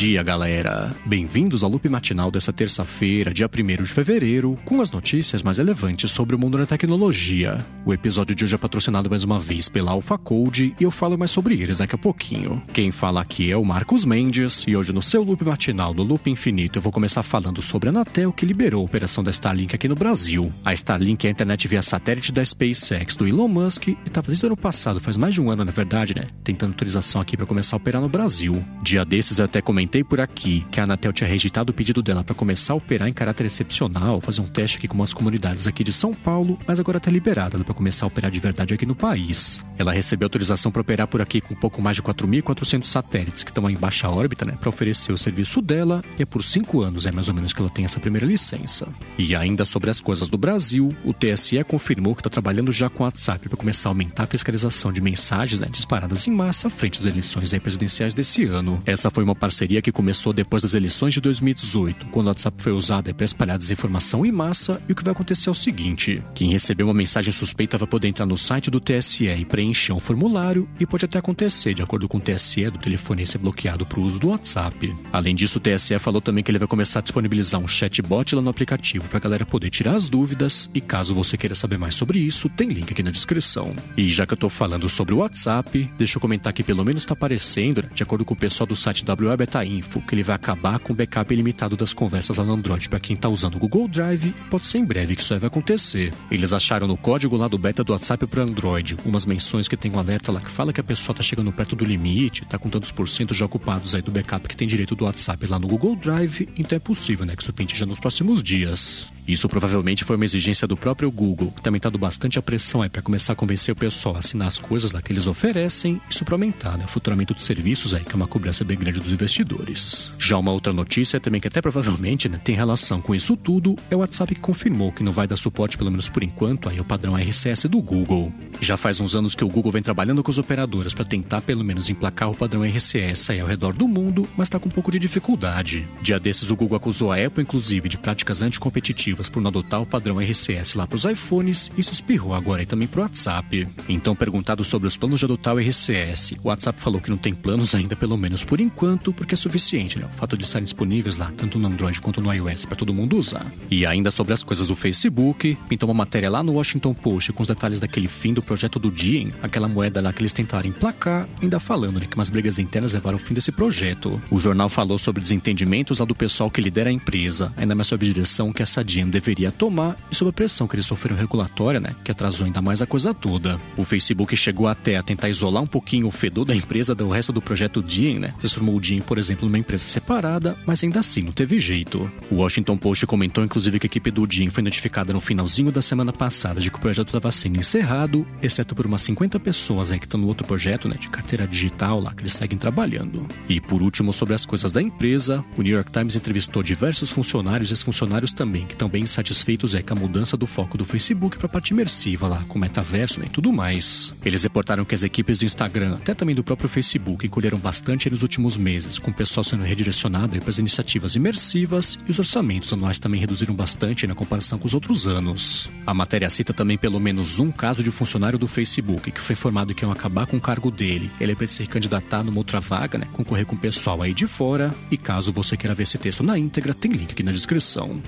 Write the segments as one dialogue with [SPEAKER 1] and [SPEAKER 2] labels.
[SPEAKER 1] dia, galera! Bem-vindos ao loop matinal dessa terça-feira, dia 1 de fevereiro, com as notícias mais relevantes sobre o mundo da tecnologia. O episódio de hoje é patrocinado mais uma vez pela Alpha Code e eu falo mais sobre eles daqui a pouquinho. Quem fala aqui é o Marcos Mendes e hoje no seu loop matinal do Loop Infinito eu vou começar falando sobre a Anatel que liberou a operação da Starlink aqui no Brasil. A Starlink é a internet via satélite da SpaceX do Elon Musk e estava desde o ano passado, faz mais de um ano na verdade, né? Tentando autorização aqui para começar a operar no Brasil. Dia desses eu até comentei por aqui que a Anatel tinha rejeitado o pedido dela para começar a operar em caráter excepcional, fazer um teste aqui com umas comunidades aqui de São Paulo, mas agora está liberada para começar a operar de verdade aqui no país. Ela recebeu autorização para operar por aqui com um pouco mais de 4.400 satélites que estão em baixa órbita, né, para oferecer o serviço dela, e é por cinco anos, é mais ou menos que ela tem essa primeira licença. E ainda sobre as coisas do Brasil, o TSE confirmou que está trabalhando já com o WhatsApp para começar a aumentar a fiscalização de mensagens né, disparadas em massa frente às eleições presidenciais desse ano. Essa foi uma parceria que começou depois das eleições de 2018, quando o WhatsApp foi usado para espalhar desinformação em massa, e o que vai acontecer é o seguinte: quem recebeu uma mensagem suspeita vai poder entrar no site do TSE e preencher um formulário, e pode até acontecer, de acordo com o TSE, do telefone ser bloqueado para o uso do WhatsApp. Além disso, o TSE falou também que ele vai começar a disponibilizar um chatbot lá no aplicativo para a galera poder tirar as dúvidas, e caso você queira saber mais sobre isso, tem link aqui na descrição. E já que eu tô falando sobre o WhatsApp, deixa eu comentar que pelo menos está aparecendo, né, de acordo com o pessoal do site WA Beta Info, que ele vai acabar com o backup ilimitado das conversas lá no Android para quem está usando o Google Drive. Pode ser em breve que isso aí vai acontecer. Eles acharam no código lá do beta do WhatsApp para Android umas menções que tem um alerta lá que fala que a pessoa está chegando perto do limite, está com tantos por cento já ocupados aí do backup que tem direito do WhatsApp lá no Google Drive, então é possível, né, que isso pinte já nos próximos dias. Isso provavelmente foi uma exigência do próprio Google, que também está dando bastante a pressão para começar a convencer o pessoal a assinar as coisas lá que eles oferecem, isso para aumentar né, o faturamento de serviços aí, que é uma cobrança bem grande dos investidores. Já uma outra notícia também que até provavelmente né, tem relação com isso tudo é o WhatsApp que confirmou que não vai dar suporte, pelo menos por enquanto, aí ao padrão RCS do Google. Já faz uns anos que o Google vem trabalhando com as operadoras para tentar pelo menos emplacar o padrão RCS aí ao redor do mundo, mas está com um pouco de dificuldade. Dia desses o Google acusou a Apple, inclusive, de práticas anticompetitivas por não adotar o padrão RCS lá para os iPhones e se espirrou agora e também para o WhatsApp. Então, perguntado sobre os planos de adotar o RCS, o WhatsApp falou que não tem planos ainda, pelo menos por enquanto, porque é suficiente, né? O fato de estarem disponíveis lá, tanto no Android quanto no iOS, para todo mundo usar. E ainda sobre as coisas do Facebook, pintou uma matéria lá no Washington Post com os detalhes daquele fim do projeto do Diem, aquela moeda lá que eles tentaram emplacar, ainda falando, né, que umas brigas internas levaram ao fim desse projeto. O jornal falou sobre desentendimentos lá do pessoal que lidera a empresa, ainda mais sobre a direção que essa Diem deveria tomar e sobre a pressão que eles sofreram regulatória, né, que atrasou ainda mais a coisa toda. O Facebook chegou até a tentar isolar um pouquinho o fedor da empresa do resto do projeto Diem, né? Transformou o Diem, por exemplo, numa empresa separada, mas ainda assim não teve jeito. O Washington Post comentou, inclusive, que a equipe do Diem foi notificada no finalzinho da semana passada de que o projeto estava sendo encerrado, exceto por umas 50 pessoas aí que estão no outro projeto, né, de carteira digital lá, que eles seguem trabalhando. E por último, sobre as coisas da empresa, o New York Times entrevistou diversos funcionários e ex-funcionários também, que estão bem satisfeitos é, com a mudança do foco do Facebook para a parte imersiva lá, com metaverso né, e tudo mais. Eles reportaram que as equipes do Instagram, até também do próprio Facebook, colheram bastante nos últimos meses, com o pessoal sendo redirecionado para as iniciativas imersivas e os orçamentos anuais também reduziram bastante na comparação com os outros anos. A matéria cita também pelo menos um caso de funcionário do Facebook que foi informado que iam acabar com o cargo dele. Ele é para se candidatar numa outra vaga, né, concorrer com o pessoal aí de fora. E caso você queira ver esse texto na íntegra, tem link aqui na descrição.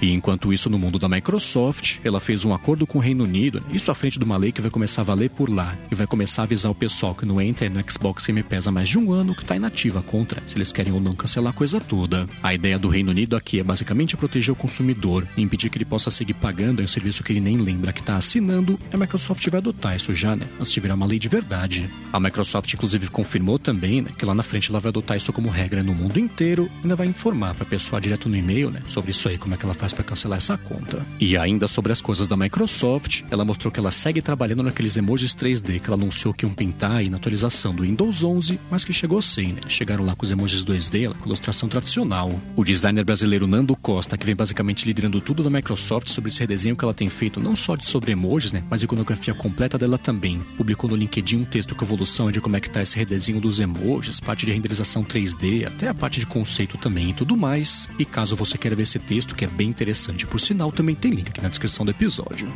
[SPEAKER 1] E enquanto isso, no mundo da Microsoft, ela fez um acordo com o Reino Unido, isso à frente de uma lei que vai começar a valer por lá, e vai começar a avisar o pessoal que não entra no Xbox Game Pass há mais de um ano que está inativa contra, se eles querem ou não cancelar a coisa toda. A ideia do Reino Unido aqui é basicamente proteger o consumidor e impedir que ele possa seguir pagando em um serviço que ele nem lembra que está assinando, a Microsoft vai adotar isso já, né? Antes de virar uma lei de verdade. A Microsoft, inclusive, confirmou também, né, que lá na frente ela vai adotar isso como regra no mundo inteiro e ainda vai informar para a pessoa direto no e-mail, né, sobre isso aí, como é que ela faz para cancelar essa conta. E ainda sobre as coisas da Microsoft, ela mostrou que ela segue trabalhando naqueles emojis 3D que ela anunciou que iam pintar aí na atualização do Windows 11, mas que chegou sem, né? Chegaram lá com os emojis 2D, com ilustração tradicional. O designer brasileiro Nando Costa, que vem basicamente liderando tudo da Microsoft sobre esse redesenho que ela tem feito, não só de sobre emojis, né, mas iconografia completa dela também. Publicou no LinkedIn um texto com evolução de como é que tá esse redesenho dos emojis, parte de renderização 3D, até a parte de conceito também e tudo mais. E caso você queira ver esse texto, que é bem interessante por sinal, também tem link na descrição do episódio.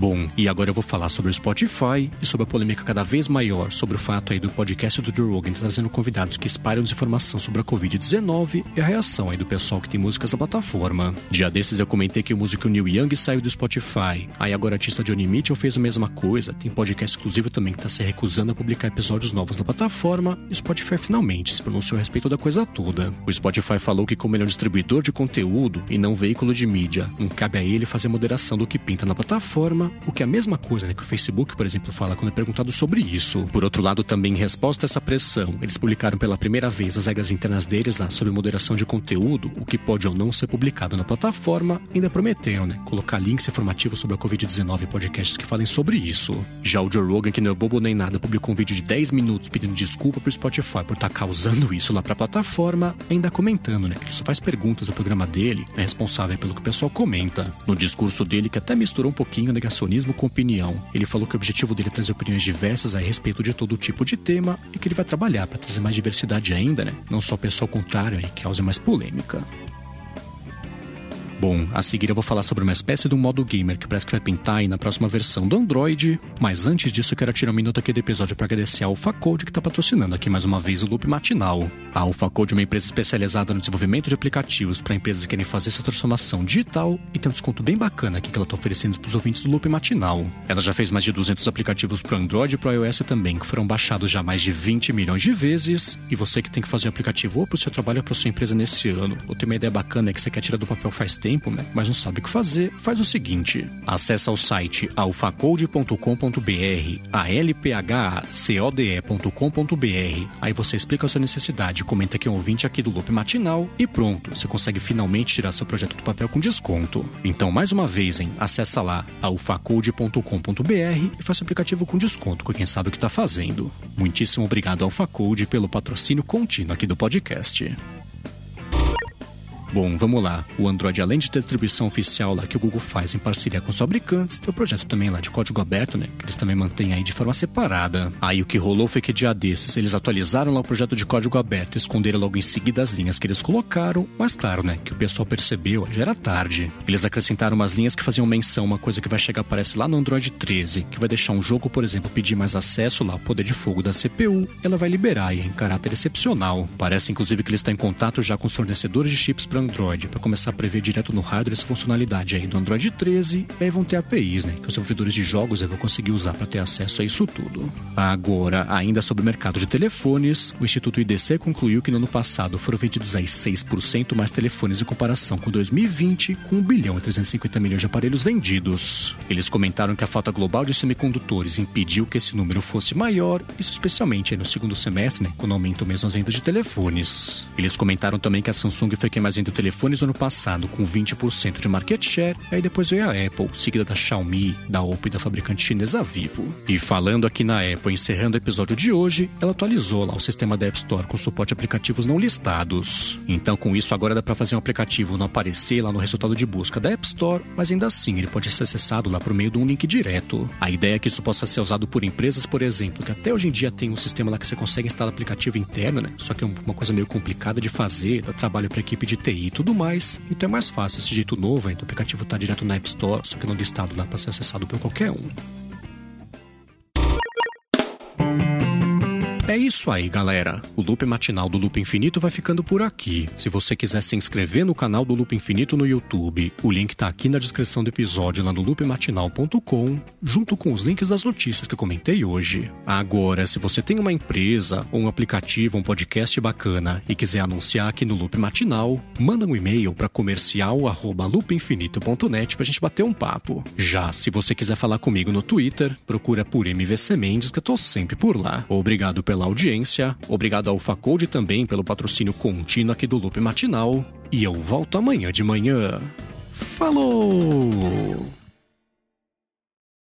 [SPEAKER 1] Bom, e agora eu vou falar sobre o Spotify e sobre a polêmica cada vez maior sobre o fato aí do podcast do Joe Rogan trazendo convidados que espalham desinformação sobre a Covid-19 e a reação aí do pessoal que tem músicas na plataforma. Dia desses eu comentei que o músico Neil Young saiu do Spotify. Aí agora o artista Johnny Mitchell fez a mesma coisa. Tem podcast exclusivo também que tá se recusando a publicar episódios novos na plataforma. E o Spotify finalmente se pronunciou a respeito da coisa toda. O Spotify falou que como ele é um distribuidor de conteúdo e não veículo de mídia, não cabe a ele fazer moderação do que pinta na plataforma, o que é a mesma coisa né, que o Facebook, por exemplo, fala quando é perguntado sobre isso. Por outro lado, também em resposta a essa pressão, eles publicaram pela primeira vez as regras internas deles lá sobre moderação de conteúdo, o que pode ou não ser publicado na plataforma, ainda prometeram, né, colocar links informativos sobre a Covid-19 e podcasts que falem sobre isso. Já o Joe Rogan, que não é bobo nem nada, publicou um vídeo de 10 minutos pedindo desculpa pro Spotify por estar tá causando isso lá pra plataforma, ainda comentando, né, que ele só faz perguntas do programa dele, é responsável pelo que o pessoal comenta. No discurso dele, que até misturou um pouquinho negacionismo com opinião, ele falou que o objetivo dele é trazer opiniões diversas a respeito de todo tipo de tema e que ele vai trabalhar para trazer mais diversidade ainda, né? Não só o pessoal contrário aí que cause mais polêmica. Bom, a seguir eu vou falar sobre uma espécie de um modo gamer que parece que vai pintar aí na próxima versão do Android. Mas antes disso, eu quero tirar um minuto aqui do episódio para agradecer a AlphaCode que está patrocinando aqui mais uma vez o Loop Matinal. A AlphaCode é uma empresa especializada no desenvolvimento de aplicativos para empresas que querem fazer essa transformação digital e tem um desconto bem bacana aqui que ela está oferecendo para os ouvintes do Loop Matinal. Ela já fez mais de 200 aplicativos para Android e para iOS também, que foram baixados já mais de 20 milhões de vezes. E você que tem que fazer um aplicativo ou para o seu trabalho ou para sua empresa nesse ano, ou tem uma ideia bacana que você quer tirar do papel faz tempo, tempo, né? Mas não sabe o que fazer, faz o seguinte: acessa o site alfacode.com.br, alphacode.com.br. Aí você explica a sua necessidade, comenta que é um ouvinte aqui do Loop Matinal e pronto, você consegue finalmente tirar seu projeto do papel com desconto. Então, mais uma vez, hein? Acessa lá alfacode.com.br e faça o aplicativo com desconto com quem sabe o que está fazendo. Muitíssimo obrigado Alfacode pelo patrocínio contínuo aqui do podcast. Bom, vamos lá. O Android, além de ter distribuição oficial lá que o Google faz em parceria com os fabricantes, tem o um projeto também lá de código aberto, né? Que eles também mantêm aí de forma separada. Aí o que rolou foi que dia desses eles atualizaram lá o projeto de código aberto esconderam logo em seguida as linhas que eles colocaram, mas claro, né? Que o pessoal percebeu, já era tarde. Eles acrescentaram umas linhas que faziam menção uma coisa que vai chegar, parece lá no Android 13, que vai deixar um jogo, por exemplo, pedir mais acesso lá ao poder de fogo da CPU, ela vai liberar e é em caráter excepcional. Parece inclusive que eles estão em contato já com os fornecedores de chips para Android para começar a prever direto no hardware essa funcionalidade aí do Android 13. E aí vão ter APIs, né? Que os desenvolvedores de jogos vão conseguir usar para ter acesso a isso tudo. Agora, ainda sobre o mercado de telefones, o Instituto IDC concluiu que no ano passado foram vendidos aí 6% mais telefones em comparação com 2020, com 1 bilhão e 350 milhões de aparelhos vendidos. Eles comentaram que a falta global de semicondutores impediu que esse número fosse maior, isso especialmente no segundo semestre, né, quando aumentam mesmo as vendas de telefones. Eles comentaram também que a Samsung foi quem mais vendeu telefones no ano passado, com 20% de market share, aí depois veio a Apple, seguida da Xiaomi, da Oppo e da fabricante chinesa Vivo. E falando aqui na Apple, encerrando o episódio de hoje, ela atualizou lá o sistema da App Store com suporte a aplicativos não listados. Então, com isso, agora dá para fazer um aplicativo não aparecer lá no resultado de busca da App Store, mas ainda assim ele pode ser acessado lá por meio de um link direto. A ideia é que isso possa ser usado por empresas, por exemplo, que até hoje em dia tem um sistema lá que você consegue instalar aplicativo interno, né? Só que é uma coisa meio complicada de fazer, dá trabalho para equipe de TI e tudo mais. Então é mais fácil esse jeito novo, aí, do aplicativo tá direto na App Store, só que não listado lá para ser acessado por qualquer um. É isso aí, galera. O loop matinal do Loop Infinito vai ficando por aqui. Se você quiser se inscrever no canal do Loop Infinito no YouTube, o link tá aqui na descrição do episódio lá no loopmatinal.com, junto com os links das notícias que eu comentei hoje. Agora, se você tem uma empresa, um aplicativo, um podcast bacana e quiser anunciar aqui no Loop Matinal, manda um e-mail para comercial@loopinfinito.net pra gente bater um papo. Já se você quiser falar comigo no Twitter, procura por MVC Mendes que eu tô sempre por lá. Obrigado pela pela audiência, obrigado ao Facode também pelo patrocínio contínuo aqui do Loop Matinal, e eu volto amanhã de manhã. Falou!